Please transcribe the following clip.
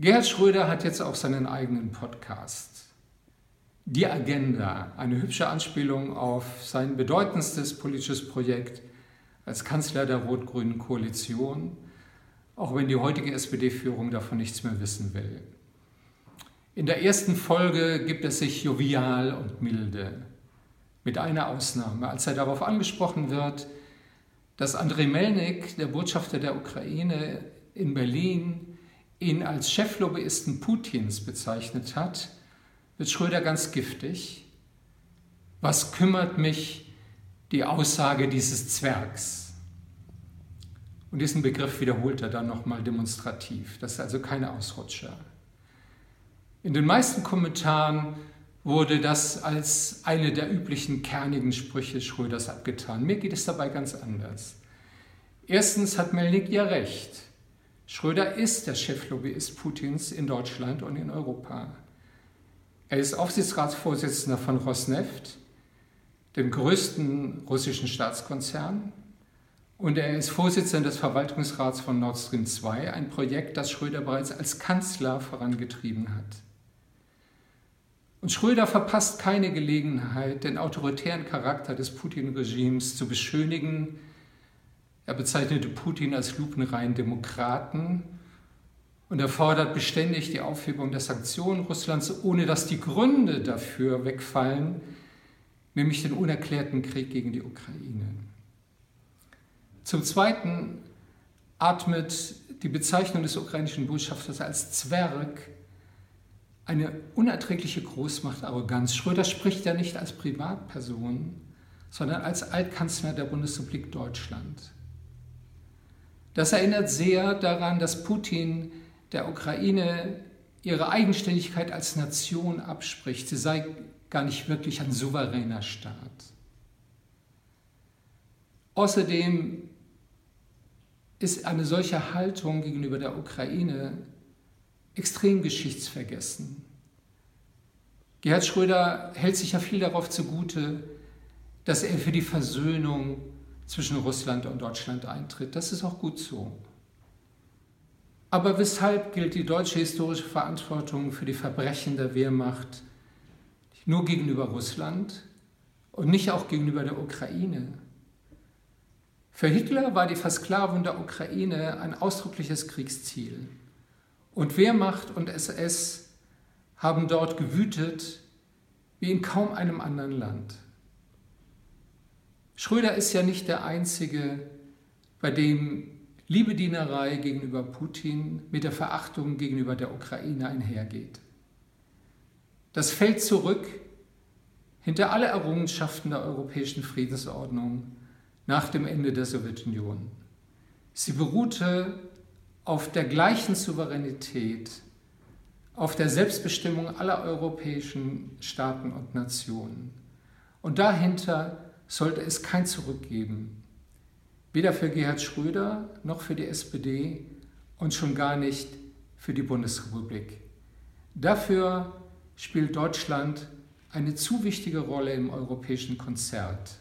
Gerhard Schröder hat jetzt auch seinen eigenen Podcast. Die Agenda, eine hübsche Anspielung auf sein bedeutendstes politisches Projekt als Kanzler der rot-grünen Koalition, auch wenn die heutige SPD-Führung davon nichts mehr wissen will. In der ersten Folge gibt es sich jovial und milde, mit einer Ausnahme, als er darauf angesprochen wird, dass Andrei Melnik, der Botschafter der Ukraine in Berlin, ihn als Cheflobbyisten Putins bezeichnet hat, wird Schröder ganz giftig. Was kümmert mich die Aussage dieses Zwergs? Und diesen Begriff wiederholt er dann nochmal demonstrativ. Das ist also kein Ausrutscher. In den meisten Kommentaren wurde das als eine der üblichen kernigen Sprüche Schröders abgetan. Mir geht es dabei ganz anders. Erstens hat Melnik ja recht. Schröder ist der Cheflobbyist Putins in Deutschland und in Europa. Er ist Aufsichtsratsvorsitzender von Rosneft, dem größten russischen Staatskonzern, und er ist Vorsitzender des Verwaltungsrats von Nord Stream 2, ein Projekt, das Schröder bereits als Kanzler vorangetrieben hat. Und Schröder verpasst keine Gelegenheit, den autoritären Charakter des Putin-Regimes zu beschönigen, er bezeichnete Putin als lupenreinen Demokraten und er fordert beständig die Aufhebung der Sanktionen Russlands, ohne dass die Gründe dafür wegfallen, nämlich den unerklärten Krieg gegen die Ukraine. Zum Zweiten atmet die Bezeichnung des ukrainischen Botschafters als Zwerg eine unerträgliche Großmachtarroganz. Schröder spricht ja nicht als Privatperson, sondern als Altkanzler der Bundesrepublik Deutschland. Das erinnert sehr daran, dass Putin der Ukraine ihre Eigenständigkeit als Nation abspricht. Sie sei gar nicht wirklich ein souveräner Staat. Außerdem ist eine solche Haltung gegenüber der Ukraine extrem geschichtsvergessen. Gerhard Schröder hält sich ja viel darauf zugute, dass er für die Versöhnung zwischen Russland und Deutschland eintritt. Das ist auch gut so. Aber weshalb gilt die deutsche historische Verantwortung für die Verbrechen der Wehrmacht nur gegenüber Russland und nicht auch gegenüber der Ukraine? Für Hitler war die Versklavung der Ukraine ein ausdrückliches Kriegsziel. Und Wehrmacht und SS haben dort gewütet wie in kaum einem anderen Land. Schröder ist ja nicht der Einzige, bei dem Liebedienerei gegenüber Putin mit der Verachtung gegenüber der Ukraine einhergeht. Das fällt zurück hinter alle Errungenschaften der europäischen Friedensordnung nach dem Ende der Sowjetunion. Sie beruhte auf der gleichen Souveränität, auf der Selbstbestimmung aller europäischen Staaten und Nationen. Und dahinter sollte es kein Zurück geben. Weder für Gerhard Schröder noch für die SPD und schon gar nicht für die Bundesrepublik. Dafür spielt Deutschland eine zu wichtige Rolle im europäischen Konzert.